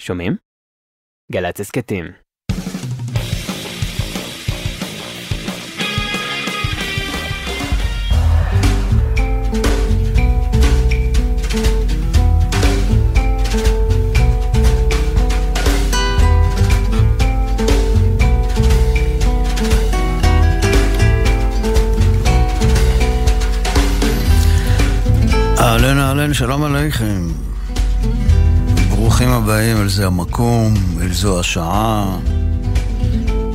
שומעים? גל"צ הסכתים. אהלן אהלן, שלום עליכם. ברוכים הבאים אל זה המקום, אל זו השעה.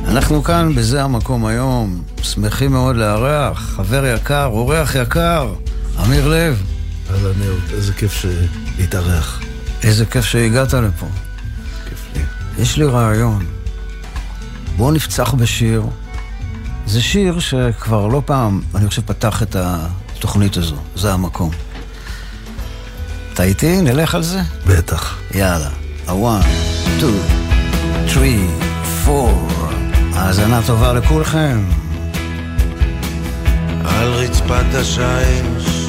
אנחנו כאן בזה המקום היום, שמחים מאוד לארח, חבר יקר, אורח יקר, אמיר לב. אהלן אהוד, איזה כיף להתארח. איזה כיף שהגעת לפה. כיף לי. יש לי רעיון. בואו נפצח בשיר. זה שיר שכבר לא פעם, אני חושב, פתח את התוכנית הזו. זה המקום. אתה איתי? נלך על זה? בטח. יאללה. One, two, three, four. האזנה טובה לכולכם. על רצפת השיש,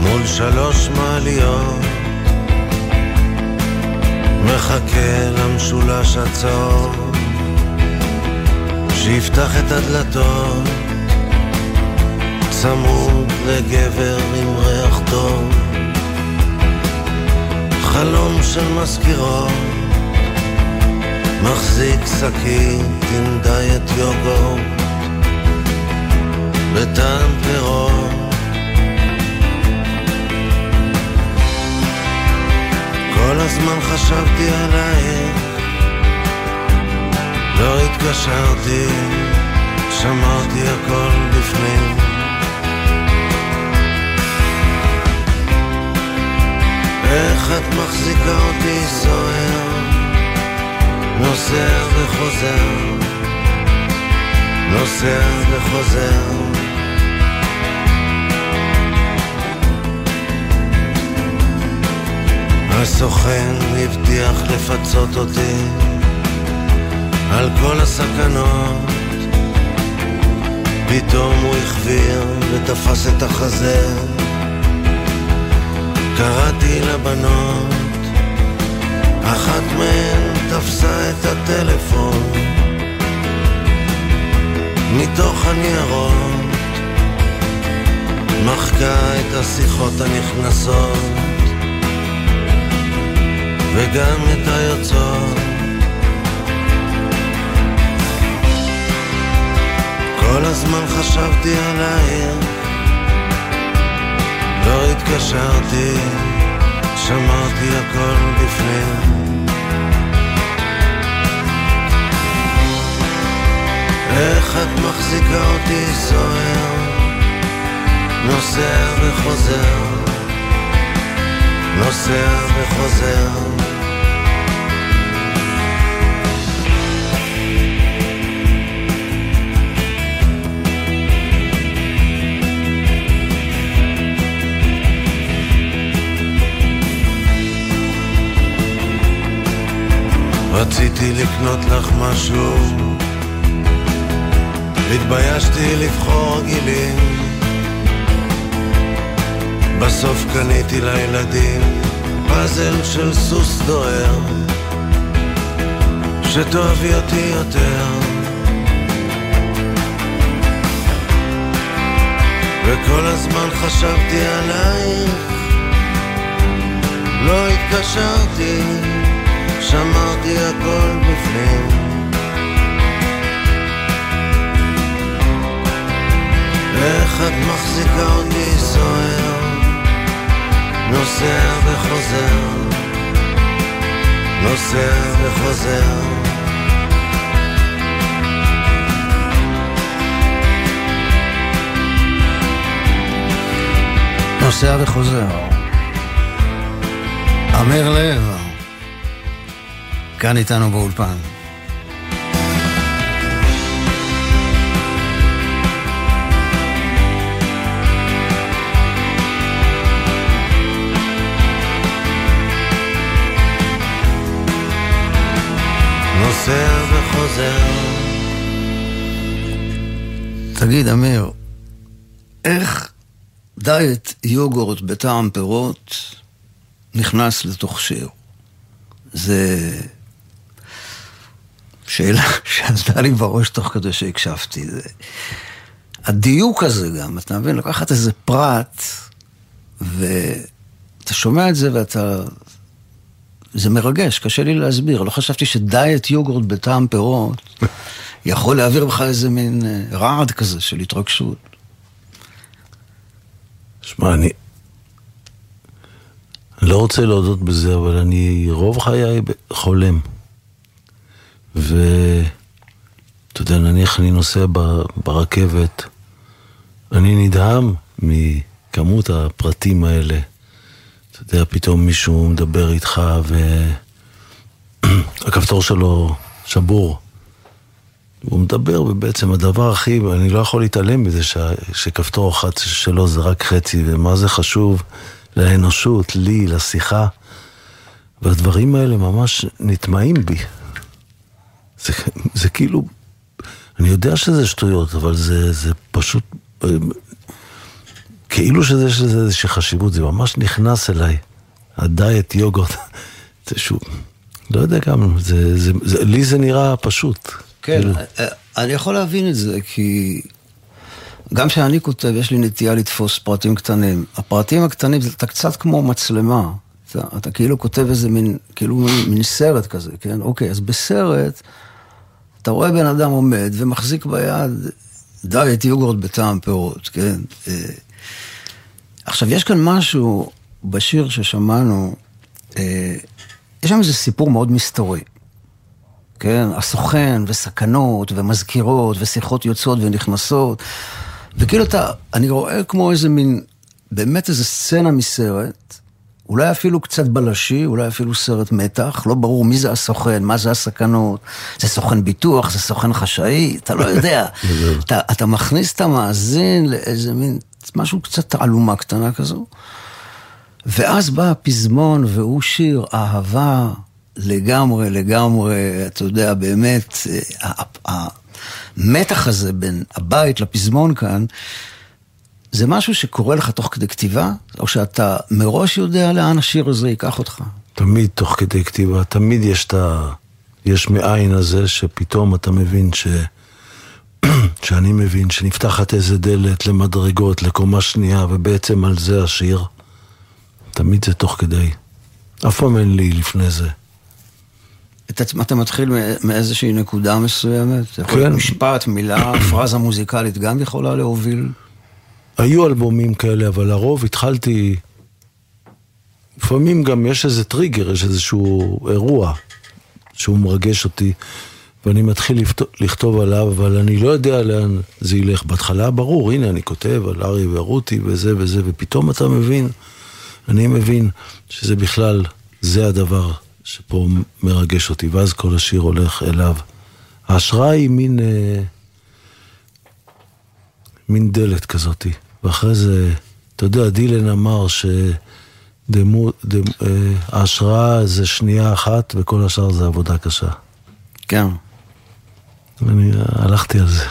מול שלוש מעליות, מחכה למשולש הצהוב, שיפתח את הדלתות, צמוד לגבר עם ריח טוב, חלום של מזכירות, מחזיק שקית עם דיאט יוגורט. בטעם פירות. כל הזמן חשבתי עלייך, לא התקשרתי, שמרתי הכל בפנים. איך את מחזיקה אותי סוער, נוסע וחוזר. נוסע וחוזר הסוכן הבטיח לפצות אותי על כל הסכנות פתאום הוא החביר ותפס את החזה קראתי לבנות אחת מהן תפסה את הטלפון. מתוך הניירות מחקה את השיחות הנכנסות וגם את היוצאות. כל הזמן חשבתי עלייך לא התקשרתי שמרתי הכל בפנים איך את מחזיקה אותי סוער, נוסע וחוזר, נוסע וחוזר. רציתי לקנות לך משהו. התביישתי לבחור גילים. בסוף קניתי לילדים פאזל של סוס דוהר שתאהבי אותי יותר. וכל הזמן חשבתי עלייך לא התקשרתי שמרתי הכל בפנים איך את מחזיקה אותי סוער, נוסע וחוזר, נוסע וחוזר. נוסע וחוזר. אמיר לב, כאן איתנו באולפן. תגיד, אמיר, איך דיאט יוגורט בטעם פירות נכנס לתוך שיר? זה שאלה שעלתה לי בראש תוך כדי שהקשבתי. זה... הדיוק הזה גם, אתה מבין? לקחת איזה פרט, ואתה שומע את זה ואתה... זה מרגש, קשה לי להסביר. לא חשבתי שדיאט יוגורט בטעם פירות יכול להעביר בך איזה מין אה, רעד כזה של התרגשות. שמע, אני... אני לא רוצה להודות בזה, אבל אני רוב חיי חולם. ואתה יודע, נניח אני נוסע ברכבת, אני נדהם מכמות הפרטים האלה. אתה יודע, פתאום מישהו מדבר איתך והכפתור שלו שבור. הוא מדבר, ובעצם הדבר הכי, אני לא יכול להתעלם מזה ש... שכפתור אחד שלו זה רק חצי, ומה זה חשוב לאנושות, לי, לשיחה. והדברים האלה ממש נטמעים בי. זה, זה כאילו, אני יודע שזה שטויות, אבל זה, זה פשוט, כאילו שזה יש לזה איזושהי חשיבות, זה ממש נכנס אליי. הדיאט יוגורט, זה שוב, לא יודע גם, זה, זה, זה, לי זה נראה פשוט. כן, כאילו... אני יכול להבין את זה, כי גם כשאני כותב, יש לי נטייה לתפוס פרטים קטנים. הפרטים הקטנים, זה אתה קצת כמו מצלמה. אתה, אתה כאילו כותב איזה מין, כאילו מין, מין סרט כזה, כן? אוקיי, אז בסרט, אתה רואה בן אדם עומד ומחזיק ביד דיאט יוגורט בטעם פירות, כן? אה, עכשיו, יש כאן משהו בשיר ששמענו, אה, יש שם איזה סיפור מאוד מסתורי. כן? הסוכן, וסכנות, ומזכירות, ושיחות יוצאות ונכנסות. וכאילו אתה, אני רואה כמו איזה מין, באמת איזה סצנה מסרט, אולי אפילו קצת בלשי, אולי אפילו סרט מתח, לא ברור מי זה הסוכן, מה זה הסכנות, זה סוכן ביטוח, זה סוכן חשאי, אתה לא יודע. אתה, אתה מכניס את המאזין לאיזה מין, משהו קצת תעלומה קטנה כזו, ואז בא הפזמון והוא שיר אהבה לגמרי, לגמרי, אתה יודע, באמת, המתח הזה בין הבית לפזמון כאן, זה משהו שקורה לך תוך כדי כתיבה, או שאתה מראש יודע לאן השיר הזה ייקח אותך? תמיד תוך כדי כתיבה, תמיד יש את ה... יש מאין הזה שפתאום אתה מבין ש... שאני מבין שנפתחת איזה דלת למדרגות, לקומה שנייה, ובעצם על זה השיר. תמיד זה תוך כדי. אף פעם אין לי לפני זה. אתה, אתה מתחיל מאיזושהי נקודה מסוימת? כן. משפט, מילה, פרזה מוזיקלית גם יכולה להוביל? היו אלבומים כאלה, אבל לרוב התחלתי... לפעמים גם יש איזה טריגר, יש איזשהו אירוע שהוא מרגש אותי, ואני מתחיל לכתוב, לכתוב עליו, אבל אני לא יודע לאן זה ילך. בהתחלה ברור, הנה אני כותב על ארי ורותי וזה וזה, ופתאום אתה מבין, אני מבין שזה בכלל, זה הדבר שפה מרגש אותי, ואז כל השיר הולך אליו. ההשראה היא מין, אה, מין דלת כזאתי. ואחרי זה, אתה יודע, דילן אמר שההשראה זה שנייה אחת וכל השאר זה עבודה קשה. כן. אני הלכתי על זה.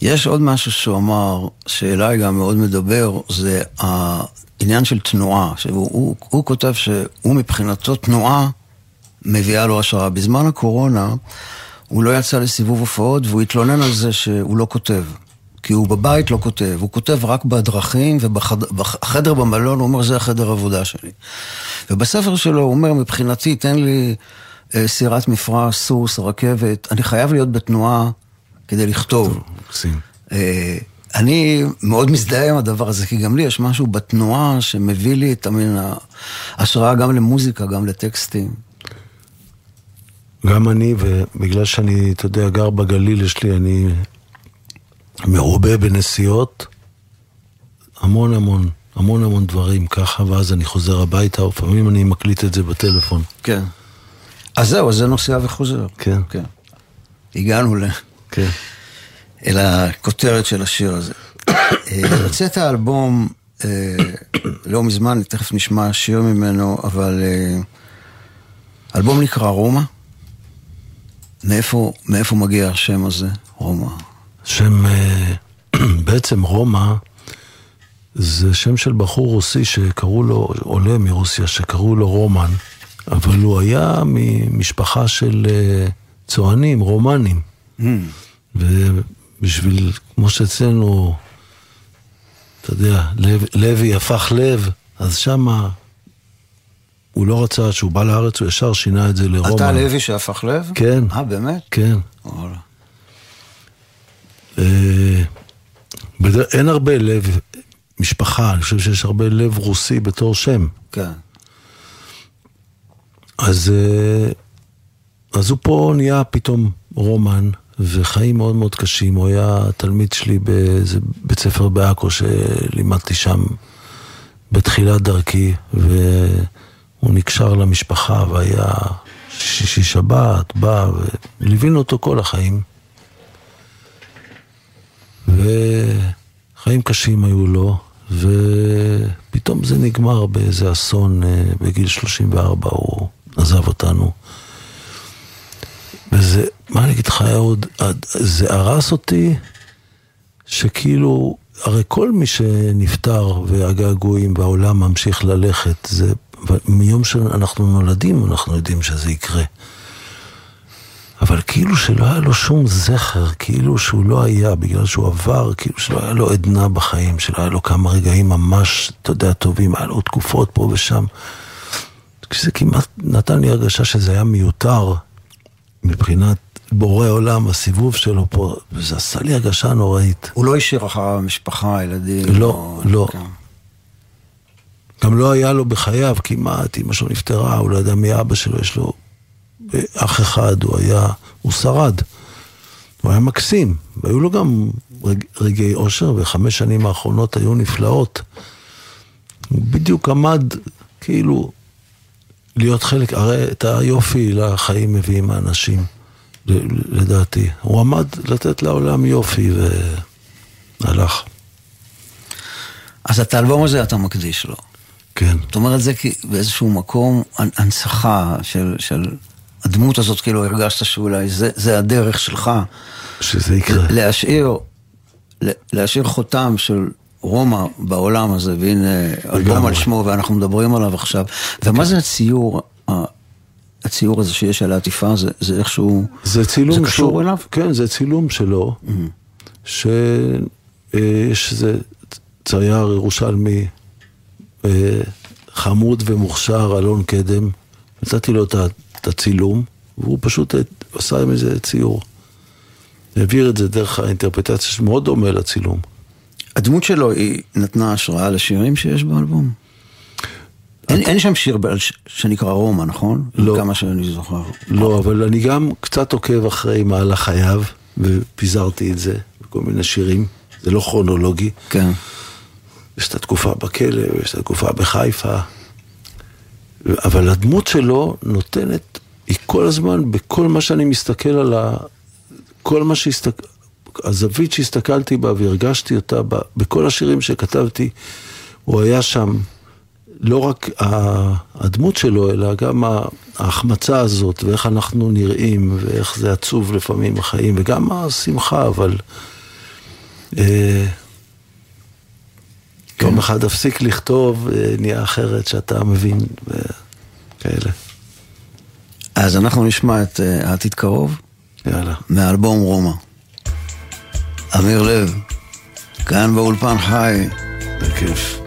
יש עוד משהו שהוא אמר, שאליי גם מאוד מדבר, זה העניין של תנועה. שהוא הוא, הוא כותב שהוא מבחינתו תנועה מביאה לו השראה. בזמן הקורונה הוא לא יצא לסיבוב הופעות והוא התלונן על זה שהוא לא כותב. כי הוא בבית לא כותב, הוא כותב רק בדרכים ובחדר במלון, הוא אומר, זה החדר עבודה שלי. ובספר שלו הוא אומר, מבחינתי, תן לי אה, סירת מפרש, סוס, רכבת, אני חייב להיות בתנועה כדי לכתוב. אה, אני מאוד מזדהה עם הדבר הזה, כי גם לי יש משהו בתנועה שמביא לי את המין ההשראה גם למוזיקה, גם לטקסטים. גם אני, ובגלל שאני, אתה יודע, גר בגליל, יש לי, אני מרובה בנסיעות, המון המון, המון המון דברים ככה, ואז אני חוזר הביתה, לפעמים אני מקליט את זה בטלפון. כן. אז זהו, אז זה נוסע וחוזר. כן. כן. הגענו ל... כן. אל הכותרת של השיר הזה. הוצאת אה, אלבום אה, לא מזמן, תכף נשמע שיר ממנו, אבל אה, אלבום נקרא רומא. מאיפה, מאיפה מגיע השם הזה, רומא? שם, אה, בעצם רומא זה שם של בחור רוסי שקראו לו, עולה מרוסיה, שקראו לו רומן. אבל הוא היה ממשפחה של אה, צוענים, רומנים. Mm. ובשביל, כמו שאצלנו, אתה יודע, לב, לוי הפך לב, אז שמה הוא לא רצה, כשהוא בא לארץ, הוא ישר שינה את זה לרומן. אתה לוי שהפך לב? כן. אה, באמת? כן. וואלה. אה, אין הרבה לב משפחה, אני חושב שיש הרבה לב רוסי בתור שם. כן. אז, אה, אז הוא פה נהיה פתאום רומן, וחיים מאוד מאוד קשים. הוא היה תלמיד שלי באיזה בית ספר בעכו שלימדתי שם בתחילת דרכי, והוא נקשר למשפחה והיה שישי שבת, בא, וליווינו אותו כל החיים. וחיים קשים היו לו, ופתאום זה נגמר באיזה אסון, אה, בגיל 34 הוא עזב אותנו. וזה, מה אני אגיד לך, אהוד, עד- זה הרס אותי, שכאילו, הרי כל מי שנפטר והגעגועים והעולם ממשיך ללכת, זה, מיום שאנחנו נולדים אנחנו יודעים שזה יקרה. אבל כאילו שלא היה לו שום זכר, כאילו שהוא לא היה, בגלל שהוא עבר, כאילו שלא היה לו עדנה בחיים, שלא היה לו כמה רגעים ממש, אתה יודע, טובים, היה לו תקופות פה ושם. זה כמעט נתן לי הרגשה שזה היה מיותר מבחינת בורא עולם, הסיבוב שלו פה, וזה עשה לי הרגשה נוראית. הוא לא השאיר אחריו משפחה, ילדים. לא, או- לא. כן. גם לא היה לו בחייו כמעט, אמא שלו נפטרה, הוא לא ידע מי אבא שלו, יש לו אח אחד, הוא היה, הוא שרד. הוא היה מקסים, והיו לו גם רג, רגעי אושר, וחמש שנים האחרונות היו נפלאות. הוא בדיוק עמד, כאילו, להיות חלק, הרי את היופי לחיים מביאים האנשים, לדעתי. הוא עמד לתת לעולם יופי, והלך. אז את האלבום הזה אתה מקדיש לו. כן. זאת אומרת, זה באיזשהו מקום הנ- הנצחה של, של הדמות הזאת, כאילו הרגשת שאולי זה, זה הדרך שלך שזה יקרה. להשאיר, להשאיר חותם של רומא בעולם הזה, והנה אלבום. על שמו ואנחנו מדברים עליו עכשיו. ומה זה הציור, הציור הזה שיש על העטיפה, זה, זה איכשהו, זה צילום זה קשור שהוא- אליו? כן, זה צילום שלו, שיש איזה צייר ירושלמי אה, חמוד ומוכשר, אלון קדם, נתתי לו את ה- את הצילום, והוא פשוט עשה איזה ציור. העביר את זה דרך האינטרפטציה שמאוד דומה לצילום. הדמות שלו היא נתנה השראה לשירים שיש באלבום? אין, אין שם שיר שנקרא רומא, נכון? לא. כמה שאני זוכר. לא, אבל אני גם קצת עוקב אחרי מהלך חייו, ופיזרתי את זה בכל מיני שירים, זה לא כרונולוגי. כן. יש את התקופה בכלא, ויש את התקופה בחיפה. אבל הדמות שלו נותנת, היא כל הזמן, בכל מה שאני מסתכל על ה... כל מה שהסתכל... הזווית שהסתכלתי בה והרגשתי אותה בה, בכל השירים שכתבתי, הוא היה שם. לא רק הדמות שלו, אלא גם ההחמצה הזאת, ואיך אנחנו נראים, ואיך זה עצוב לפעמים החיים, וגם השמחה, אבל... אה, יום אחד תפסיק לכתוב, אה, נהיה אחרת שאתה מבין, וכאלה. אז אנחנו נשמע את אה, העתיד קרוב יאללה. מאלבום רומא. אמיר לב, כאן באולפן חי. בכיף.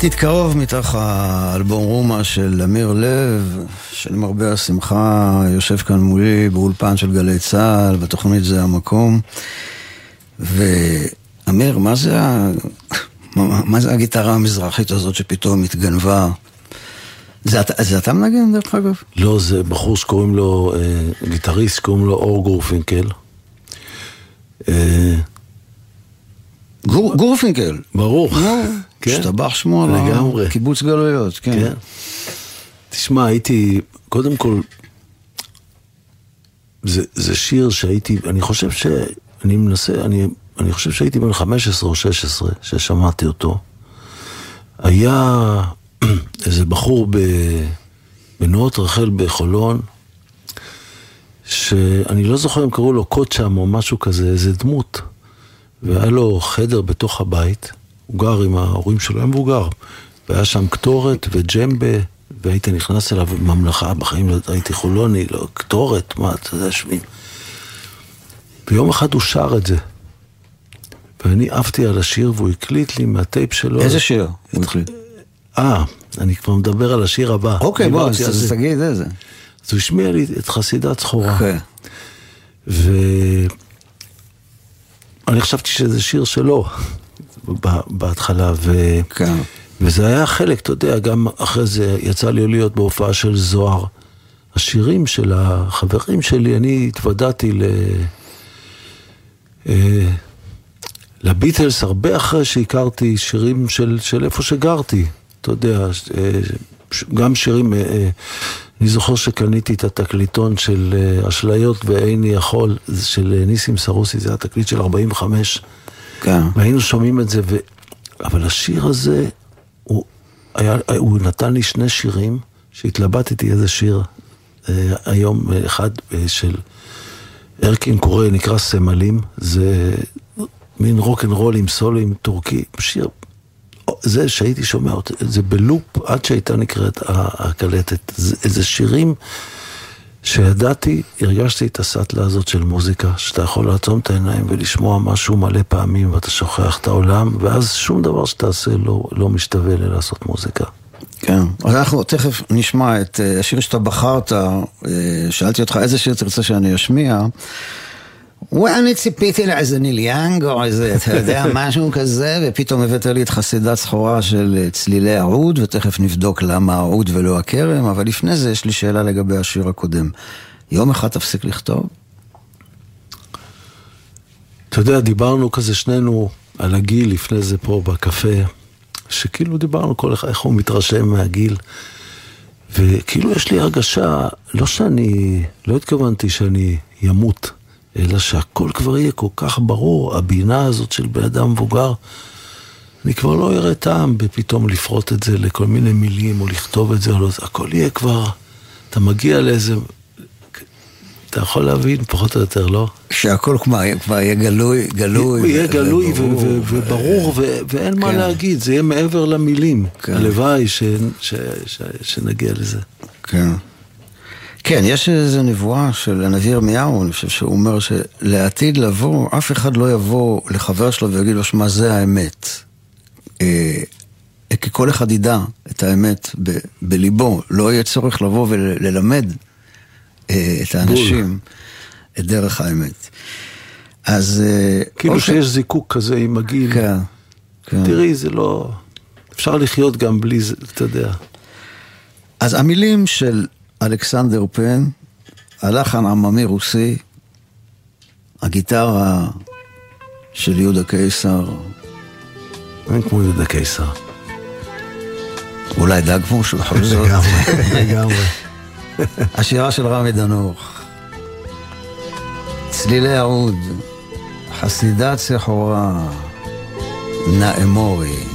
העתיד קרוב מתוך האלבום רומא של אמיר לב, שלמרבה השמחה יושב כאן מולי באולפן של גלי צה"ל, בתוכנית זה המקום. ואמיר, מה זה, ה... מה, זה הגיטרה המזרחית הזאת שפתאום התגנבה? זה, זה אתה מנגן דרך אגב? לא, זה בחור שקוראים לו, אה, גיטריסט, קוראים לו אור גורפינקל. אה, גור, גורפינקל. ברור. כן. השתבח שמו על לגמרי. קיבוץ גלויות, כן. כן. תשמע, הייתי, קודם כל, זה, זה שיר שהייתי, אני חושב ש... אני מנסה, אני, אני חושב שהייתי בן 15 או 16 ששמעתי אותו. היה איזה בחור ב, בנאות רחל בחולון, שאני לא זוכר אם קראו לו קוצ'ם או משהו כזה, איזה דמות. והיה לו חדר בתוך הבית, הוא גר עם ההורים שלו, היה מבוגר. והיה שם קטורת וג'מבה, והיית נכנס אליו בממלכה, בחיים לא הייתי חולוני, לא, קטורת, מה, אתה יודע, שמים. ויום אחד הוא שר את זה. ואני עפתי על השיר והוא הקליט לי מהטייפ שלו. איזה שיר? החליט. אה, אני כבר מדבר על השיר הבא. אוקיי, בוא, אז זה. תגיד איזה. אז הוא השמיע לי את חסידת סחורה. אוקיי. ואני חשבתי שזה שיר שלו בהתחלה, ו... כן. וזה היה חלק, אתה יודע, גם אחרי זה יצא לי להיות בהופעה של זוהר. השירים של החברים שלי, אני התוודעתי ל... אה, לביטלס הרבה אחרי שהכרתי שירים של, של איפה שגרתי. אתה יודע, אה, גם שירים, אה, אני זוכר שקניתי את התקליטון של אה, אשליות ואיני יכול, של אה, ניסים סרוסי, זה היה תקליט של 45. כן. והיינו שומעים את זה, ו... אבל השיר הזה, הוא, היה, הוא נתן לי שני שירים שהתלבטתי איזה שיר. אה, היום אחד אה, של ארקין קוראי, נקרא Cemalım, זה מין רוק אנד רול עם סולם טורקי, שיר, זה שהייתי שומע אותו, זה בלופ עד שהייתה נקרעת הקלטת. זה, זה שירים שידעתי, הרגשתי את הסאטלה הזאת של מוזיקה, שאתה יכול לעצום את העיניים ולשמוע משהו מלא פעמים ואתה שוכח את העולם, ואז שום דבר שתעשה לא, לא משתווה ללעשות מוזיקה. כן. אז אנחנו תכף נשמע את אה, השיר שאתה בחרת, אה, שאלתי אותך איזה שיר תרצה שאני אשמיע. ואני ציפיתי לאיזה ניל יאנג או איזה, אתה יודע, משהו כזה, ופתאום הבאת לי את חסידת סחורה של אה, צלילי העוד, ותכף נבדוק למה העוד ולא הכרם, אבל לפני זה יש לי שאלה לגבי השיר הקודם. יום אחד תפסיק לכתוב? אתה יודע, דיברנו כזה שנינו על הגיל לפני זה פה בקפה, שכאילו דיברנו כל אחד איך הוא מתרשם מהגיל. וכאילו יש לי הרגשה, לא שאני, לא התכוונתי שאני ימות, אלא שהכל כבר יהיה כל כך ברור, הבינה הזאת של בן אדם מבוגר. אני כבר לא אראה טעם בפתאום לפרוט את זה לכל מיני מילים, או לכתוב את זה, או לא, הכל יהיה כבר, אתה מגיע לאיזה... אתה יכול להבין פחות או יותר, לא? שהכל כבר, כבר יהיה גלוי, גלוי. יהיה גלוי וברור, ו- ו- וברור, ו- ואין מה כן. להגיד, זה יהיה מעבר למילים. כן. הלוואי ש- ש- ש- שנגיע לזה. כן. כן, יש איזו נבואה של הנביא ירמיהו, אני חושב שהוא אומר שלעתיד לבוא, אף אחד לא יבוא לחבר שלו ויגיד לו, שמע, זה האמת. אה, כי כל אחד ידע את האמת ב- בליבו, לא יהיה צורך לבוא וללמד אה, את האנשים את דרך האמת. אז... אה, כאילו או ש- שיש זיקוק כזה עם הגיל. כן, כן. תראי, זה לא... אפשר לחיות גם בלי זה, אתה יודע. אז המילים של אלכסנדר פן, הלחן עממי רוסי, הגיטרה של יהודה קיסר, אין כמו יהודה קיסר. אולי דגמוש בכל זאת, לגמרי, לגמרי. השירה של רמי דנוך, צלילי העוד, חסידת סחורה, נאמורי.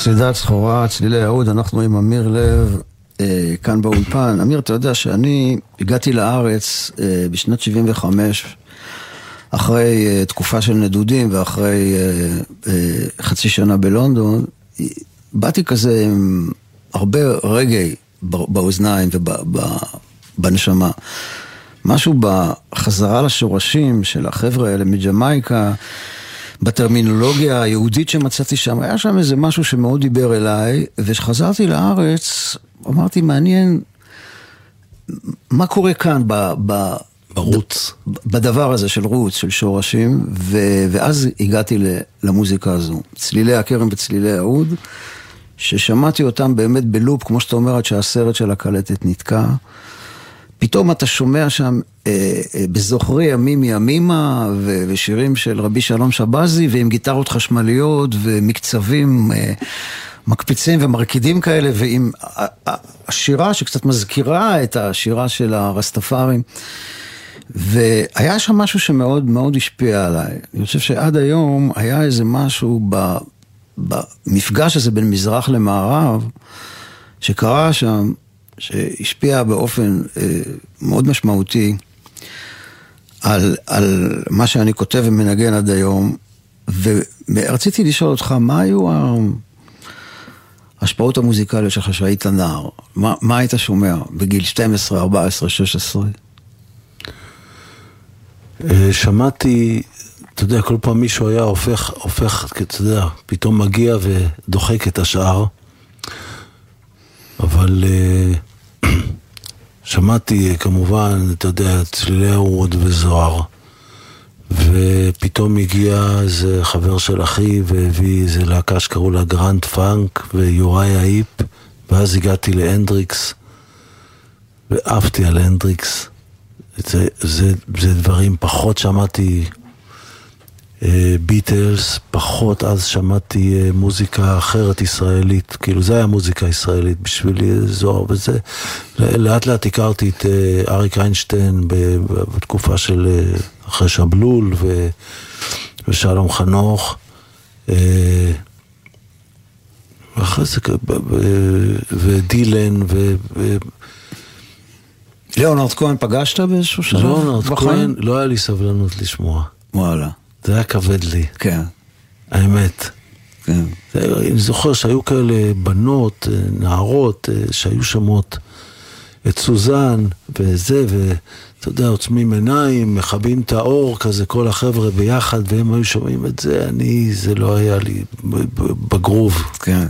חסידת סחורה, צלילי יהוד, אנחנו עם אמיר לב אה, כאן באולפן. אמיר, אתה יודע שאני הגעתי לארץ אה, בשנת 75, אחרי אה, תקופה של נדודים ואחרי אה, אה, חצי שנה בלונדון. באתי כזה עם הרבה רגעי באוזניים ובנשמה. משהו בחזרה לשורשים של החבר'ה האלה מג'מייקה. בטרמינולוגיה היהודית שמצאתי שם, היה שם איזה משהו שמאוד דיבר אליי, וכשחזרתי לארץ, אמרתי, מעניין, מה קורה כאן ב... ב ברוץ. בדבר הזה של רוץ, של שורשים, ו, ואז הגעתי למוזיקה הזו. צלילי הכרם וצלילי האוד, ששמעתי אותם באמת בלופ, כמו שאתה אומר, עד שהסרט של הקלטת נתקע. פתאום אתה שומע שם אה, אה, בזוכרי ימים ימימה ו- ושירים של רבי שלום שבזי ועם גיטרות חשמליות ומקצבים אה, מקפיצים ומרקידים כאלה ועם השירה שקצת מזכירה את השירה של הרסטפארים. והיה שם משהו שמאוד מאוד השפיע עליי. אני חושב שעד היום היה איזה משהו ב, במפגש הזה בין מזרח למערב, שקרה שם, שהשפיע באופן אה, מאוד משמעותי על, על מה שאני כותב ומנגן עד היום. ורציתי לשאול אותך, מה היו ההשפעות המוזיקליות שלך כשהיית נער? מה, מה היית שומע בגיל 12, 14, 16? אה, שמעתי, אתה יודע, כל פעם מישהו היה הופך, הופך, אתה יודע, פתאום מגיע ודוחק את השאר. אבל אה, שמעתי כמובן, אתה יודע, צלילי העוד וזוהר. ופתאום הגיע איזה חבר של אחי והביא איזה להקה שקראו לה Grand Funk ו Uriah Heep ואז הגעתי להנדריקס ועפתי על הנדריקס זה, זה, זה דברים, פחות שמעתי ביטלס, פחות אז שמעתי אה, מוזיקה אחרת ישראלית, כאילו זה היה מוזיקה ישראלית בשבילי, זוהר וזה. לאט לאט הכרתי את אה, אריק איינשטיין בתקופה של אה, אחרי שבלול ו, ושלום חנוך. אה, ואחרי זה, ודילן, ו... ו ליאונרד כהן פגשת באיזשהו שלב? ליאונרד כהן, לא היה לי סבלנות לשמוע. וואלה. זה היה כבד לי. כן. האמת. כן. אני זוכר שהיו כאלה בנות, נערות, שהיו שמות את סוזן וזה, ואתה יודע, עוצמים עיניים, מכבים את האור כזה, כל החבר'ה ביחד, והם היו שומעים את זה, אני, זה לא היה לי בגרוב. כן.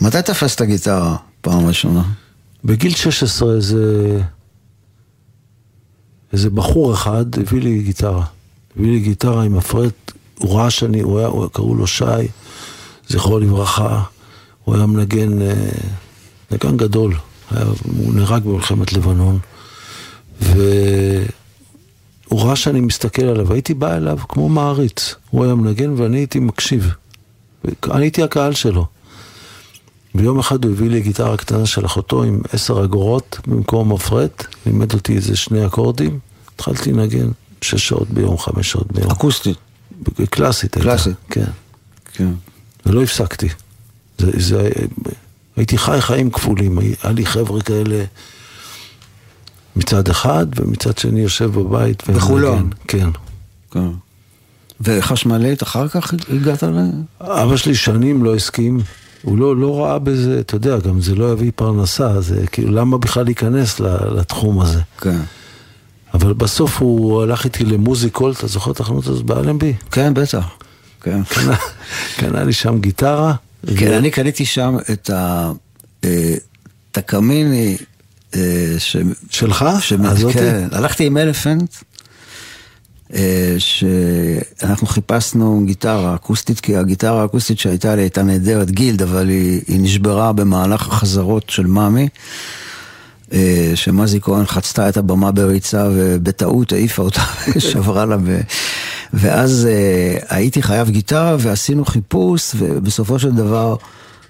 מתי תפסת גיטרה פעם ראשונה? בגיל 16 זה... איזה בחור אחד הביא לי גיטרה. הביא לי גיטרה עם מפרט, הוא ראה שאני, הוא היה, הוא, קראו לו שי, זכרו לברכה, הוא היה מנגן, אה, נגן גדול, היה, הוא נהרג במלחמת לבנון, והוא ראה שאני מסתכל עליו, הייתי בא אליו כמו מעריץ, הוא היה מנגן ואני הייתי מקשיב, אני הייתי הקהל שלו. ויום אחד הוא הביא לי גיטרה קטנה של אחותו עם עשר אגורות במקום מפרט, לימד אותי איזה שני אקורדים, התחלתי לנגן שש שעות ביום, חמש שעות ביום. אקוסטית. קלאסית הייתה. קלאסית. כן. כן. ולא הפסקתי. זה, זה, הייתי חי חיים כפולים, היה לי חבר'ה כאלה מצד אחד, ומצד שני יושב בבית. בחולון. כן. כן. וחשמלית אחר כך הגעת ל... אבא שלי שנים לא הסכים. הוא לא, לא ראה בזה, אתה יודע, גם זה לא יביא פרנסה, זה כאילו, למה בכלל להיכנס לתחום הזה? כן. אבל בסוף הוא הלך איתי למוזיקול, אתה זוכר את החנות הזאת באלנבי? כן, בטח. כן. קנה לי שם גיטרה. כן, אני קניתי שם את התקמיני ש... שלך? הזאתי? כן, הלכתי עם אלפנט. שאנחנו חיפשנו גיטרה אקוסטית, כי הגיטרה האקוסטית שהייתה לי הייתה נהדרת גילד, אבל היא, היא נשברה במהלך החזרות של מאמי, שמזי כהן חצתה את הבמה בריצה ובטעות העיפה אותה ושברה לה, ו... ואז הייתי חייב גיטרה ועשינו חיפוש, ובסופו של דבר...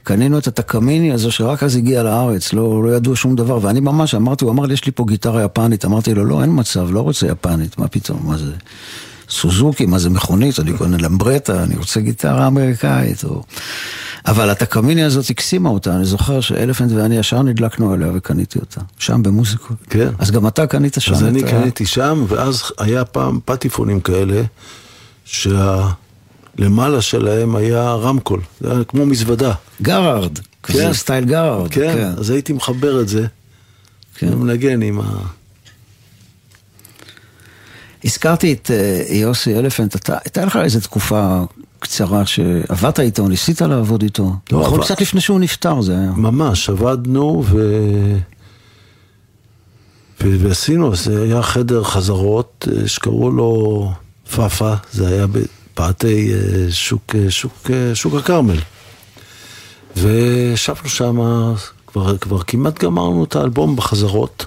קנינו את התקמיני הזו שרק אז הגיע לארץ, לא, לא ידעו שום דבר, ואני ממש אמרתי, הוא אמר לי, יש לי פה גיטרה יפנית, אמרתי לו, לא, אין מצב, לא רוצה יפנית, מה פתאום, מה זה? סוזוקי, מה זה מכונית, אני קונה למברטה, אני רוצה גיטרה אמריקאית, או... אבל התקמיני הזאת הקסימה אותה, אני זוכר שאלפנט ואני ישר נדלקנו עליה וקניתי אותה. שם במוזיקות. כן. אז גם אתה קנית שם. אז אני קניתי שם, ואז היה פעם פטיפונים כאלה, שהלמעלה שלהם היה רמקול, זה היה כמו מזוודה. Garrard. כזה כן. סטייל Garrard. כן, אז הייתי מחבר את זה, כן. ומנגן עם ה... הזכרתי את אה, יוסי אלפנט, אתה, הייתה לך איזו תקופה קצרה שעבדת איתו, ניסית לעבוד איתו. לא, נכון, אבל- קצת לפני שהוא נפטר זה היה. ממש, עבדנו ו... ו... ועשינו, זה היה חדר חזרות אה, שקראו לו פאפה, זה היה בפאתי אה, שוק, אה, שוק, שוק הכרמל. וישבנו שם, כבר, כבר כמעט גמרנו את האלבום בחזרות.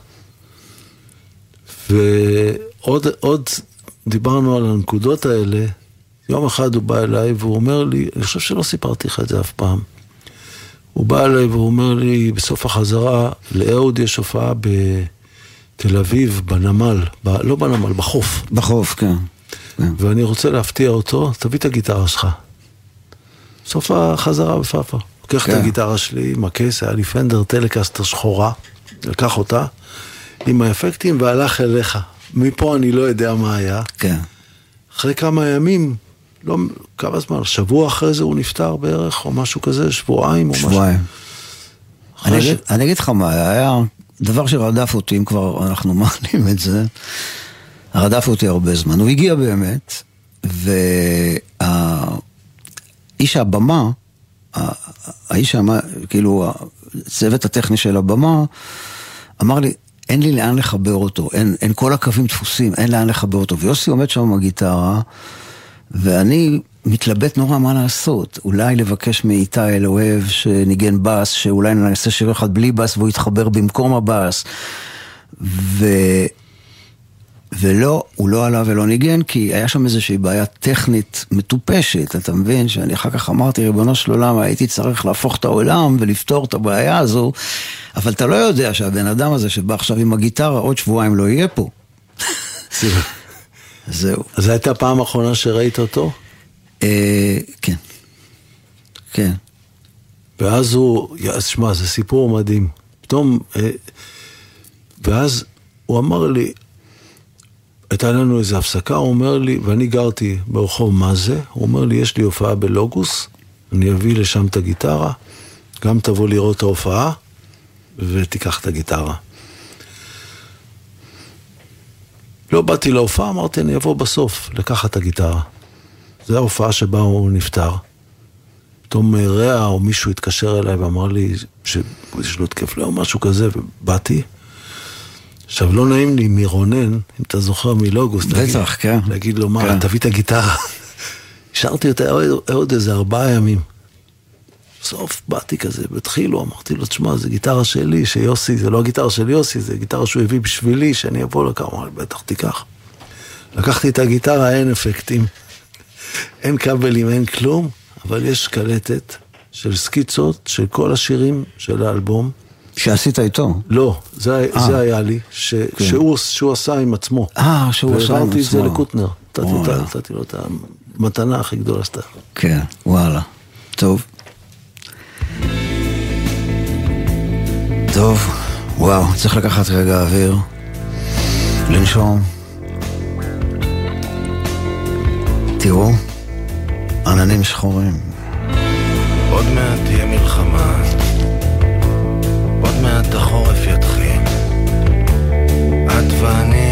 ועוד עוד דיברנו על הנקודות האלה. יום אחד הוא בא אליי והוא אומר לי, אני חושב שלא סיפרתי לך את זה אף פעם. הוא בא אליי והוא אומר לי, בסוף החזרה, לאהוד יש הופעה בתל אביב, בנמל, ב, לא בנמל, בחוף. בחוף, כן. כן. ואני רוצה להפתיע אותו, תביא את הגיטרה שלך. בסוף החזרה בפאפה. לוקח את כן. הגיטרה שלי עם הקייס, היה לי פנדר טלקסטר שחורה, לקח אותה עם האפקטים והלך אליך. מפה אני לא יודע מה היה. כן. אחרי כמה ימים, לא, כמה זמן, שבוע אחרי זה הוא נפטר בערך, או משהו כזה, שבועיים או משהו. שבועיים. אני אגיד- לך מה, היה דבר שרדף אותי, אם כבר אנחנו מעלים את זה, רדף אותי הרבה זמן. הוא הגיע באמת, והאיש הבמה, האיש, המה- כאילו, הצוות הטכני של הבמה, אמר לי, אין לי לאן לחבר אותו, אין, אין כל הקווים דפוסים, אין לאן לחבר אותו. ויוסי עומד שם עם הגיטרה, ואני מתלבט נורא מה לעשות. אולי לבקש מאיתי אלוהב שניגן בס, שאולי נעשה שיר אחד בלי בס והוא יתחבר במקום הבס. ו... ולא, הוא לא עלה ולא ניגן, כי היה שם איזושהי בעיה טכנית מטופשת, אתה מבין? שאני אחר כך אמרתי, ריבונו של עולם, הייתי צריך להפוך את העולם ולפתור את הבעיה הזו, אבל אתה לא יודע שהבן אדם הזה שבא עכשיו עם הגיטרה, עוד שבועיים לא יהיה פה. זהו. אז זו הייתה הפעם האחרונה שראית אותו? אה, כן. כן. ואז הוא, אז שמע, זה סיפור מדהים. פתאום, אה, ואז הוא אמר לי, הייתה לנו איזו הפסקה, הוא אומר לי, ואני גרתי ברחוב מה זה, הוא אומר לי, יש לי הופעה בלוגוס, אני אביא לשם את הגיטרה, גם תבוא לראות את ההופעה, ותיקח את הגיטרה. לא באתי להופעה, אמרתי, אני אבוא בסוף, לקחת את הגיטרה. זו ההופעה שבה הוא נפטר. פתאום רע או מישהו התקשר אליי ואמר לי שיש לו התקף לב או משהו כזה, ובאתי. עכשיו, לא נעים לי מרונן, אם אתה זוכר מלוגוס, בטח, כן. להגיד לו, מה, כן. תביא את הגיטרה. השארתי אותה עוד, עוד איזה ארבעה ימים. בסוף באתי כזה, והתחילו, אמרתי לו, תשמע, זו גיטרה שלי, שיוסי, זה לא הגיטרה של יוסי, זה גיטרה שהוא הביא בשבילי, שאני אבוא לכאן, הוא אמר בטח תיקח. לקחתי את הגיטרה, אין אפקטים, אין כבלים, אין כלום, אבל יש קלטת של סקיצות של כל השירים של האלבום. שעשית איתו. לא, זה, אה. זה היה לי, ש, כן. שהוא, שהוא עשה עם עצמו. אה, שהוא עשה עם והעברתי את זה עצמו. לקוטנר. נתתי לו את המתנה הכי גדולה שאתה... כן, וואלה. טוב. טוב, וואו, צריך לקחת רגע אוויר, לנשום. תראו, עננים שחורים. עוד מעט תהיה מלחמה, עוד מעט החורף יתחיל. את ואני,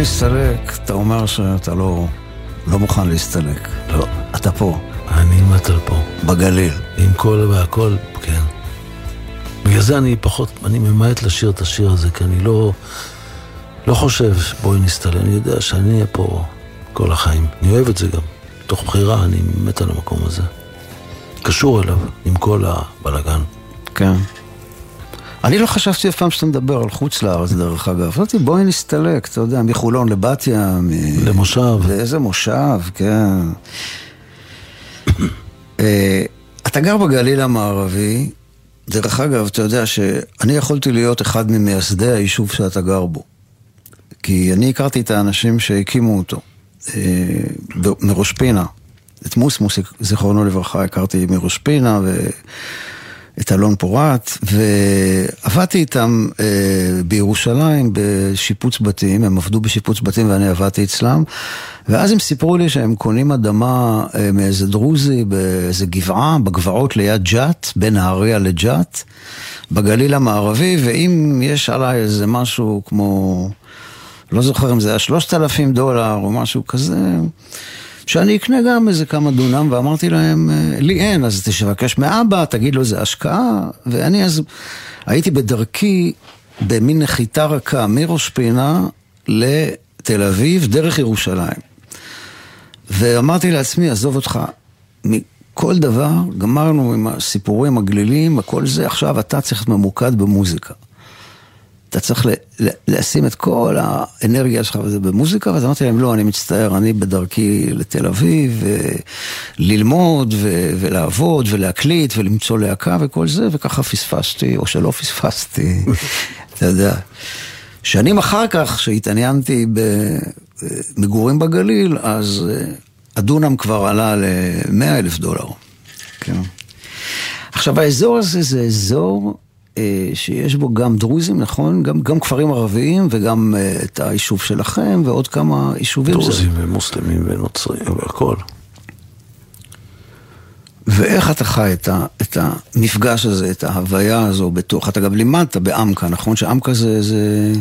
נסתלק, אתה אומר שאתה לא, לא מוכן להסתלק. לא. אתה פה, אני על פה. בגליל. עם כל והכל, כן. בגלל זה אני פחות, אני ממעט לשיר את השיר הזה, כי אני לא, לא חושב בואי נסתלק, אני יודע שאני אהיה פה כל החיים. אני אוהב את זה גם. תוך בחירה, אני מת על המקום הזה. קשור אליו, עם כל הבלגן. כן. אני לא חשבתי אף פעם שאתה מדבר על חוץ לארץ, דרך אגב. חשבתי, בואי נסתלק, אתה יודע, מחולון לבת ים. למושב. לאיזה מושב, כן. אה, אתה גר בגליל המערבי, דרך אגב, אתה יודע שאני יכולתי להיות אחד ממייסדי היישוב שאתה גר בו. כי אני הכרתי את האנשים שהקימו אותו, אה, מראש פינה. את מוסמוס, זיכרונו לברכה, הכרתי מראש פינה, ואת אלון פורת, ועבדתי איתם אה, בירושלים בשיפוץ בתים, הם עבדו בשיפוץ בתים ואני עבדתי אצלם, ואז הם סיפרו לי שהם קונים אדמה אה, מאיזה דרוזי באיזה גבעה, בגבעות ליד ג'ת, בין נהריה לג'ת, בגליל המערבי, ואם יש עליי איזה משהו כמו... לא זוכר אם זה היה 3,000 דולר או משהו כזה, שאני אקנה גם איזה כמה דונם, ואמרתי להם, אה, לי אין, אז תבקש מאבא, תגיד לו זה השקעה, ואני אז הייתי בדרכי במין נחיתה רכה מראש פינה לתל אביב, דרך ירושלים. ואמרתי לעצמי, עזוב אותך, מכל דבר, גמרנו עם הסיפורים הגלילים, הכל זה, עכשיו אתה צריך להיות ממוקד במוזיקה. אתה צריך לשים את כל האנרגיה שלך וזה במוזיקה, ואז אמרתי להם, לא, אני מצטער, אני בדרכי לתל אביב, ו- ללמוד ו- ולעבוד ולהקליט ולמצוא להקה וכל זה, וככה פספסתי, או שלא פספסתי, אתה יודע. שנים אחר כך, שהתעניינתי במגורים בגליל, אז אה, הדונם כבר עלה ל-100 אלף דולר. כן. עכשיו, האזור הזה זה אזור אה, שיש בו גם דרוזים, נכון? גם, גם כפרים ערביים וגם אה, את היישוב שלכם ועוד כמה יישובים. דרוזים ומוסלמים ונוצרים והכל. ואיך אתה חי את, ה, את המפגש הזה, את ההוויה הזו בתוך, אתה גם לימדת בעמקה, נכון? שעמקה זה, זה,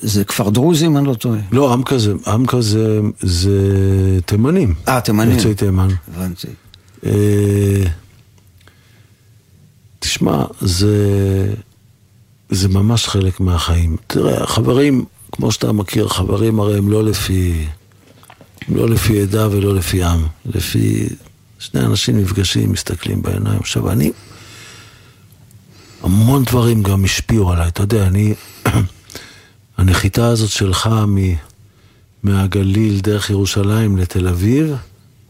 זה כפר דרוזים, אני לא טועה. לא, עמקה זה, עמקה זה, זה תימנים. אה, תימנים. יוצאי תימן. הבנתי. אה, תשמע, זה, זה ממש חלק מהחיים. תראה, חברים, כמו שאתה מכיר, חברים הרי הם לא לפי, הם לא לפי עדה ולא לפי עם. לפי... שני אנשים נפגשים, מסתכלים בעיניים. עכשיו, אני... המון דברים גם השפיעו עליי. אתה יודע, אני... הנחיתה הזאת שלך מ... מהגליל דרך ירושלים לתל אביב,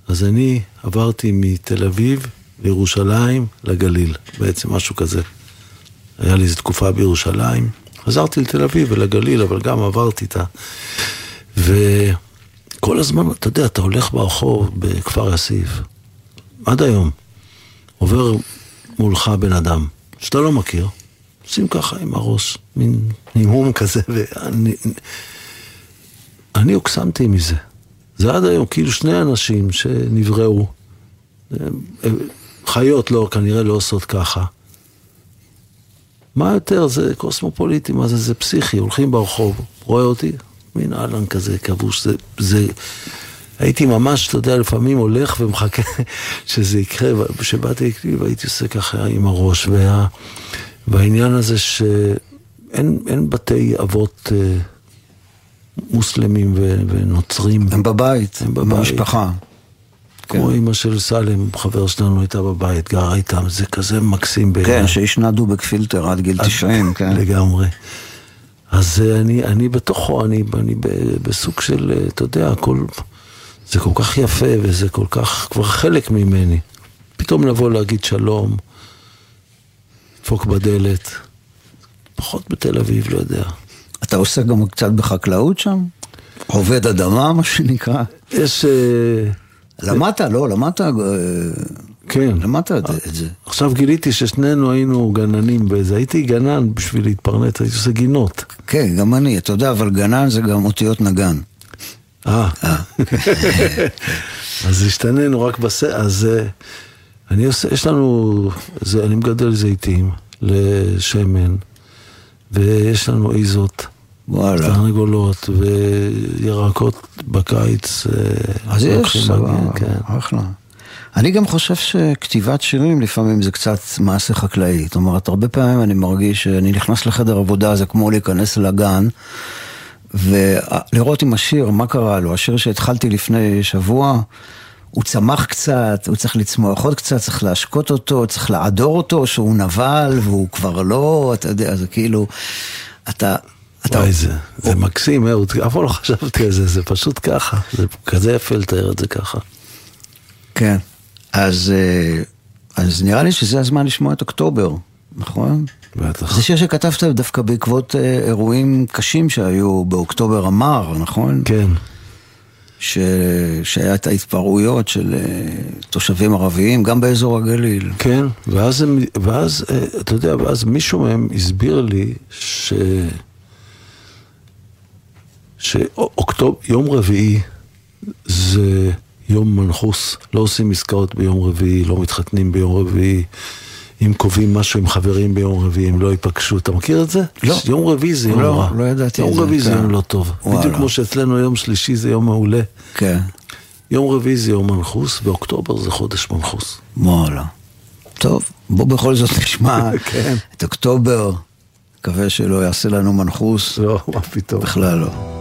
אז אני עברתי מתל אביב לירושלים לגליל, בעצם משהו כזה. היה לי איזו תקופה בירושלים, חזרתי לתל אביב ולגליל, אבל גם עברתי את ה... וכל הזמן, אתה יודע, אתה הולך ברחוב בכפר יאסיף, עד היום, עובר מולך בן אדם שאתה לא מכיר, עושים ככה עם הראש, מין נימום כזה, ואני... אני הוקסמתי מזה. זה עד היום, כאילו שני אנשים שנבראו, חיות לא, כנראה לא עושות ככה. מה יותר, זה קוסמופוליטי, מה זה, זה פסיכי, הולכים ברחוב, רואה אותי, מין אהלן כזה כבוש, זה, זה, הייתי ממש, אתה יודע, לפעמים הולך ומחכה שזה יקרה, כשבאתי להקליט והייתי עושה ככה עם הראש, וה, והעניין הזה שאין אין בתי אבות אה, מוסלמים ו, ונוצרים, הם בבית, הם בבית. במשפחה. כמו אימא של סלם, חבר שלנו הייתה בבית, גרה איתם, זה כזה מקסים בעיניי. כן, שישנה דובק פילטר עד גיל 90, כן. לגמרי. אז אני, אני בתוכו, אני, אני ב- בסוג של, אה, אתה יודע, הכל, זה כל כך יפה וזה כל כך כבר חלק ממני. פתאום לבוא להגיד שלום, לדפוק בדלת, פחות בתל אביב, לא יודע. אתה עושה גם קצת בחקלאות שם? עובד אדמה, מה שנקרא. יש, אה, למדת, לא, למדת, אה, כן. למדת את זה. עכשיו גיליתי ששנינו היינו גננים באיזה, הייתי גנן בשביל להתפרנס, הייתי עושה גינות. כן, גם אני, אתה יודע, אבל גנן זה גם אותיות נגן. אה, אז השתננו רק בס... אז אה, אני עושה, יש לנו, זה, אני מגדל זיתים לשמן, ויש לנו איזות, וואלה. תרנגולות וירקות בקיץ. אה, אז יש, סבבה, כן. אחלה. אני גם חושב שכתיבת שירים לפעמים זה קצת מעשה חקלאי. זאת אומרת, הרבה פעמים אני מרגיש שאני נכנס לחדר עבודה, זה כמו להיכנס לגן, ולראות עם השיר, מה קרה לו. השיר שהתחלתי לפני שבוע, הוא צמח קצת, הוא צריך לצמוח עוד קצת, צריך להשקות אותו, צריך לעדור אותו, שהוא נבל והוא כבר לא, אתה יודע, זה כאילו, אתה... אתה וואי, זה, זה מקסים, אהוד, אף פעם לא חשבתי על זה, זה פשוט ככה. זה כזה יפה לתאר את זה ככה. כן. אז, אה, אז נראה לי שזה הזמן לשמוע את אוקטובר, נכון? בטח. זה שיר שכתבת דווקא בעקבות אה, אירועים קשים שהיו באוקטובר המר, נכון? כן. ש... שהיה את ההתפרעויות של אה, תושבים ערביים, גם באזור הגליל. כן, ואז, הם, ואז, אתה יודע, ואז מישהו מהם הסביר לי ש... שאוקטובר, יום רביעי זה יום מנחוס, לא עושים עסקאות ביום רביעי, לא מתחתנים ביום רביעי, אם קובעים משהו עם חברים ביום רביעי, הם לא ייפגשו, אתה מכיר את זה? לא. יום רביעי זה יום לא, רע. לא ידעתי את יום רביעי זה כן. יום לא טוב. וואלה. בדיוק כמו שאצלנו יום שלישי זה יום מעולה. כן, יום רביעי זה יום מנחוס, ואוקטובר זה חודש מנחוס. וואלה. טוב, בוא בכל זאת נשמע כן. את אוקטובר. מקווה שלא יעשה לנו מנחוס. לא, מה פתאום. בכלל לא.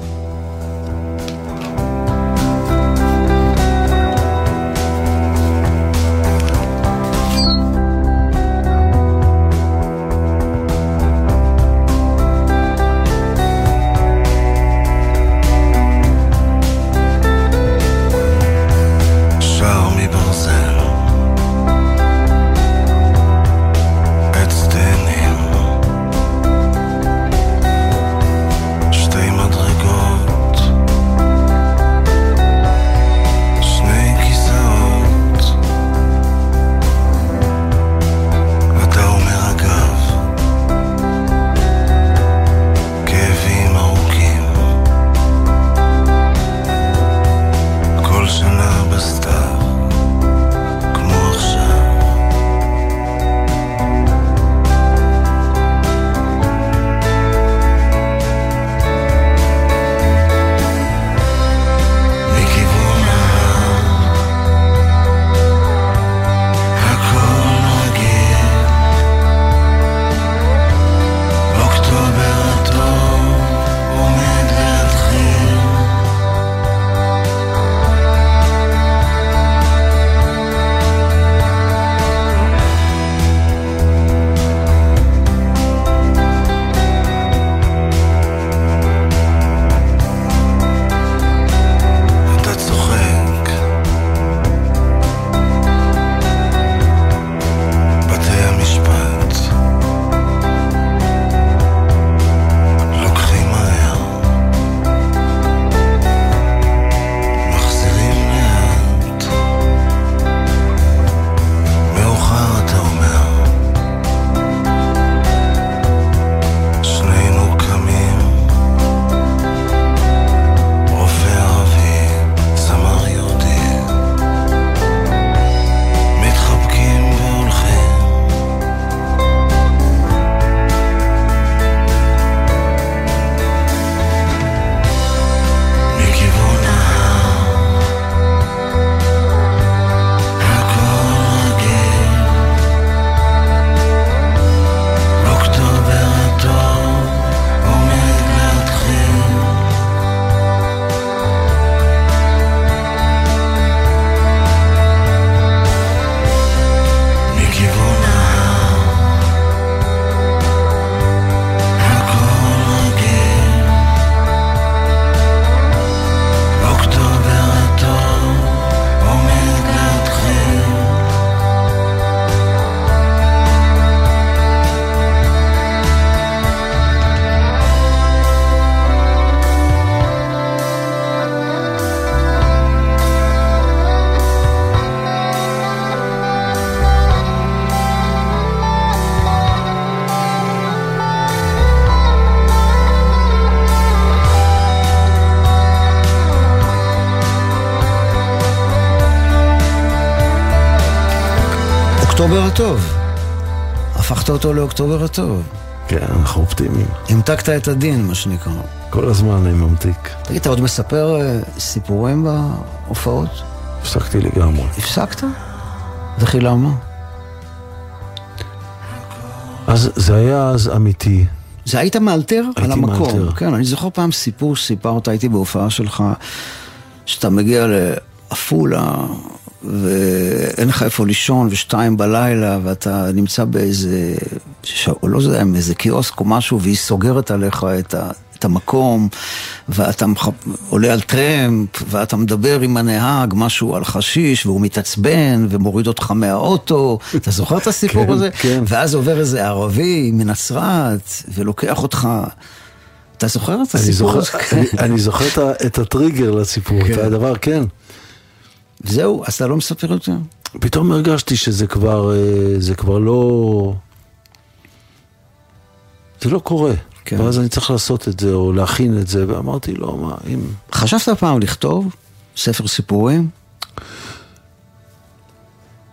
הטוב. הפכת אותו לאוקטובר הטוב. כן, אנחנו אופטימיים. המתקת את הדין, מה שנקרא. כל הזמן אני ממתיק. תגיד, אתה עוד מספר אה, סיפורים בהופעות? הפסקתי לגמרי. הפסקת? וכי למה? אז זה היה אז אמיתי. זה היית מאלתר על המקום. מאלתר. כן, אני זוכר פעם סיפור שסיפרת, הייתי בהופעה שלך, שאתה מגיע לעפולה, ואין לך איפה לישון, ושתיים בלילה, ואתה נמצא באיזה, ש... לא יודע, איזה קיוסק או משהו, והיא סוגרת עליך את ה... את המקום, ואתה מח... עולה על טרמפ, ואתה מדבר עם הנהג משהו על חשיש, והוא מתעצבן, ומוריד אותך מהאוטו, אתה זוכר את הסיפור כן, הזה? כן. ואז עובר איזה ערבי מנצרת, ולוקח אותך... אתה זוכר את אני הסיפור זוכר, הזה? אני, אני זוכר את הטריגר לסיפור, כן. את הדבר, כן. זהו, אז אתה לא מספר יותר? פתאום הרגשתי שזה כבר, אה, זה כבר לא... זה לא קורה. כן. ואז אני צריך לעשות את זה, או להכין את זה, ואמרתי, לא, מה, אם... חשבת פעם לכתוב ספר סיפורים?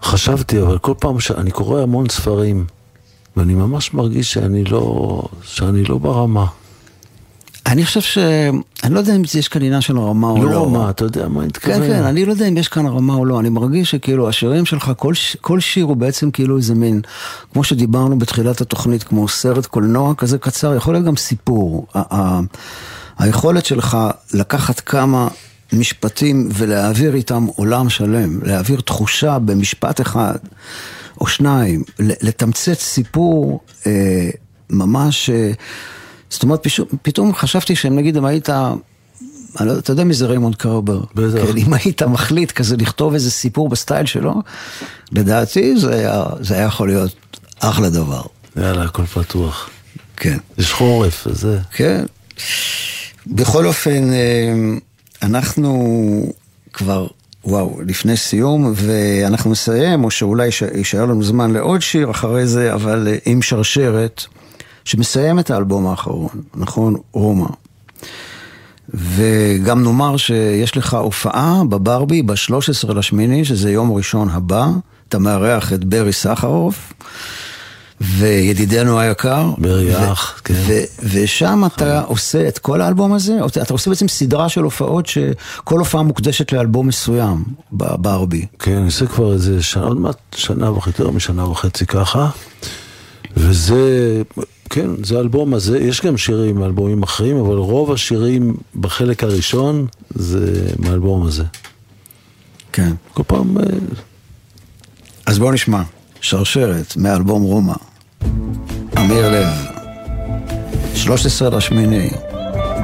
חשבתי, אבל כל פעם שאני קורא המון ספרים, ואני ממש מרגיש שאני לא, שאני לא ברמה. אני חושב ש... אני לא יודע אם יש כאן עניין של רמה או לא. לא רמה, אתה יודע מה אני מתכוון? כן, כן, אני לא יודע אם יש כאן רמה או לא, אני מרגיש שכאילו השירים שלך, כל. כל שיר הוא בעצם כאילו איזה מין, כמו שדיברנו בתחילת התוכנית, כמו סרט קולנוע כזה קצר, יכול להיות גם סיפור. היכולת שלך לקחת כמה משפטים ולהעביר איתם עולם שלם, להעביר תחושה במשפט אחד או שניים, לתמצת סיפור אה, ממש... אה, זאת אומרת, פתאום חשבתי שאם נגיד אם היית, לא, אתה יודע מי זה ריימונד קרבר? בטח. כן, אם היית מחליט כזה לכתוב איזה סיפור בסטייל שלו, לדעתי זה היה, זה היה יכול להיות אחלה דבר. יאללה, הכל פתוח. כן. יש חורף, וזה. כן. בכל אופן, אה, אנחנו כבר, וואו, לפני סיום, ואנחנו נסיים, או שאולי יש- יישאר לנו זמן לעוד שיר אחרי זה, אבל אה, עם שרשרת, שמסיים את האלבום האחרון, נכון? רומא. וגם נאמר שיש לך הופעה בברבי ב-13 לשמיני, שזה יום ראשון הבא, אתה מארח את ברי סחרוף, וידידנו היקר. ברי אח, כן. ושם אתה עושה את כל האלבום הזה, אתה עושה בעצם סדרה של הופעות שכל הופעה מוקדשת לאלבום מסוים בברבי. כן, אני עושה כבר איזה שנה, עוד מעט שנה וחצי, יותר משנה וחצי ככה. וזה, כן, זה האלבום הזה, יש גם שירים מאלבומים אחרים, אבל רוב השירים בחלק הראשון זה מהאלבום הזה. כן. כל פעם, אה, אז בואו נשמע, שרשרת מאלבום רומא, אמיר לב, 13 לשמיני,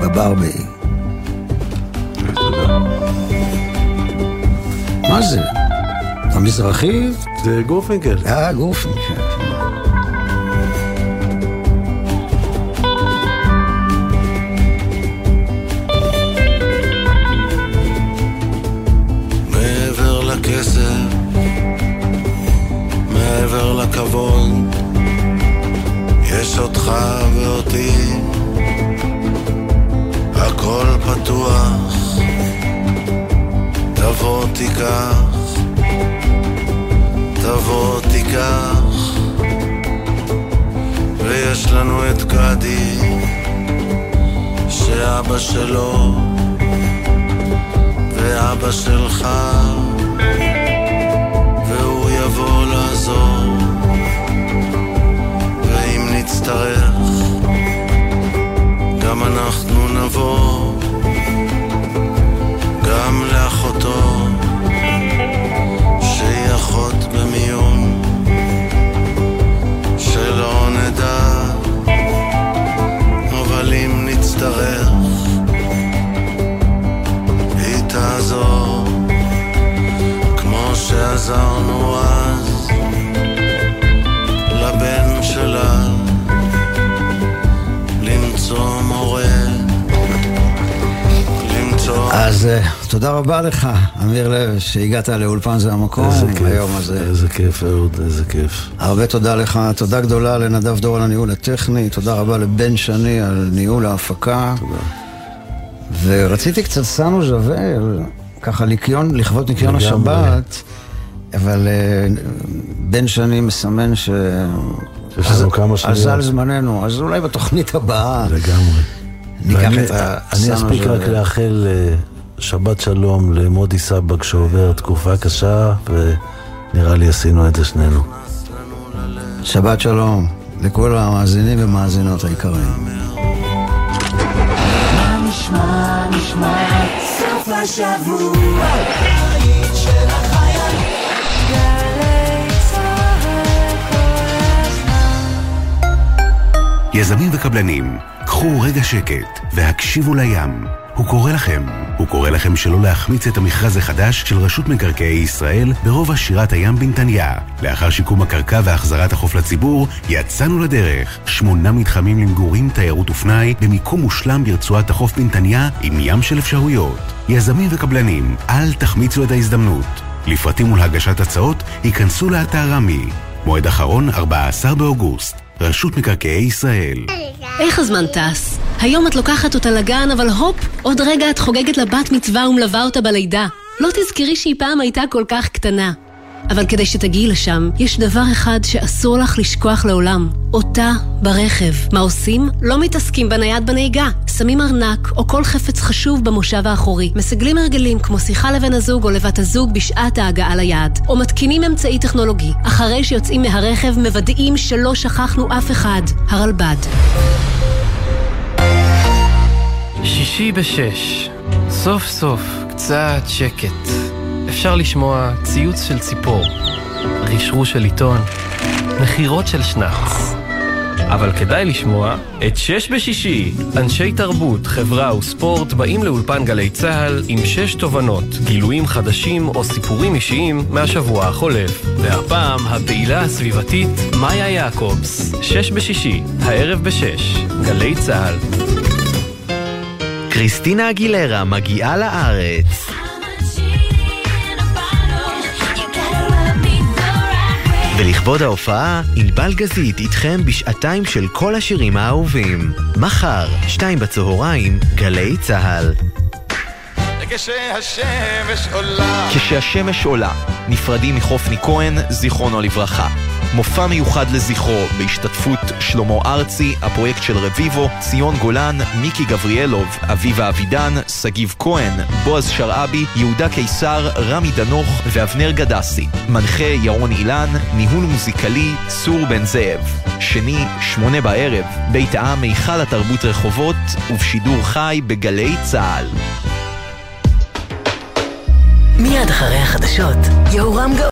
בברבי. מה זה? המזרחי? זה גורפינקל. אה, גופן, כן. מעבר לכבוד, יש אותך ואותי, הכל פתוח, תבוא תיקח, תבוא תיקח, ויש לנו את גדי, שאבא שלו ואבא שלך נצטרך גם אנחנו נבוא. גם לאחותו. שהיא אחות תודה רבה לך, אמיר לב, שהגעת לאולפן זה המקום, איזה כיף, היום הזה. איזה כיף, אהוד, איזה כיף. הרבה תודה לך, תודה גדולה לנדב דור על הניהול הטכני, תודה רבה לבן שני על ניהול ההפקה. תודה. ורציתי קצת סנו ז'וול, ככה לקיון, לכבוד ניקיון. השבת, אבל אה, בן שני מסמן ש... יש לנו כמה אזל שניות זמננו, אז אולי בתוכנית הבאה לגמרי. ניקח את אני הסאנו אספיק של- רק לאחל אה, שבת שלום למודי סבג שעובר תקופה קשה, ונראה לי עשינו את זה שנינו. שבת שלום לכל המאזינים ומאזינות היקרים. סוף השבוע. יזמים וקבלנים, קחו רגע שקט והקשיבו לים. הוא קורא לכם, הוא קורא לכם שלא להחמיץ את המכרז החדש של רשות מקרקעי ישראל ברובע שירת הים בנתניה. לאחר שיקום הקרקע והחזרת החוף לציבור, יצאנו לדרך. שמונה מתחמים למגורים, תיירות ופנאי, במיקום מושלם ברצועת החוף בנתניה, עם ים של אפשרויות. יזמים וקבלנים, אל תחמיצו את ההזדמנות. לפרטים ולהגשת הצעות, היכנסו לאתר רמי. מועד אחרון, 14 באוגוסט. רשות מקרקעי ישראל. איך הזמן טס? היום את לוקחת אותה לגן, אבל הופ, עוד רגע את חוגגת לבת מצווה ומלווה אותה בלידה. לא תזכרי שהיא פעם הייתה כל כך קטנה. אבל כדי שתגיעי לשם, יש דבר אחד שאסור לך לשכוח לעולם. אותה ברכב. מה עושים? לא מתעסקים בנייד בנהיגה. שמים ארנק או כל חפץ חשוב במושב האחורי. מסגלים הרגלים כמו שיחה לבן הזוג או לבת הזוג בשעת ההגעה ליעד. או מתקינים אמצעי טכנולוגי. אחרי שיוצאים מהרכב מוודאים שלא שכחנו אף אחד. הרלב"ד. שישי בשש, סוף סוף קצת שקט. אפשר לשמוע ציוץ של ציפור, רשרוש של עיתון, נחירות של שנץ. אבל כדאי לשמוע את שש בשישי. אנשי תרבות, חברה וספורט באים לאולפן גלי צה"ל עם שש תובנות, גילויים חדשים או סיפורים אישיים מהשבוע החולף. והפעם הפעילה הסביבתית מאיה יעקובס. שש בשישי, הערב בשש, גלי צה"ל. קריסטינה אגילרה מגיעה לארץ. ולכבוד ההופעה, ענבל גזית איתכם בשעתיים של כל השירים האהובים. מחר, שתיים בצהריים, גלי צה"ל. כשהשמש עולה כשהשמש עולה, נפרדים מחופני כהן, זיכרונו לברכה. מופע מיוחד לזכרו, בהשתתפות שלמה ארצי, הפרויקט של רביבו, ציון גולן, מיקי גבריאלוב, אביבה אבידן, שגיב כהן, בועז שרעבי, יהודה קיסר, רמי דנוך ואבנר גדסי. מנחה ירון אילן, ניהול מוזיקלי, צור בן זאב. שני, שמונה בערב, בית העם היכל התרבות רחובות, ובשידור חי בגלי צה"ל. מיד אחרי החדשות, יהורם גאון.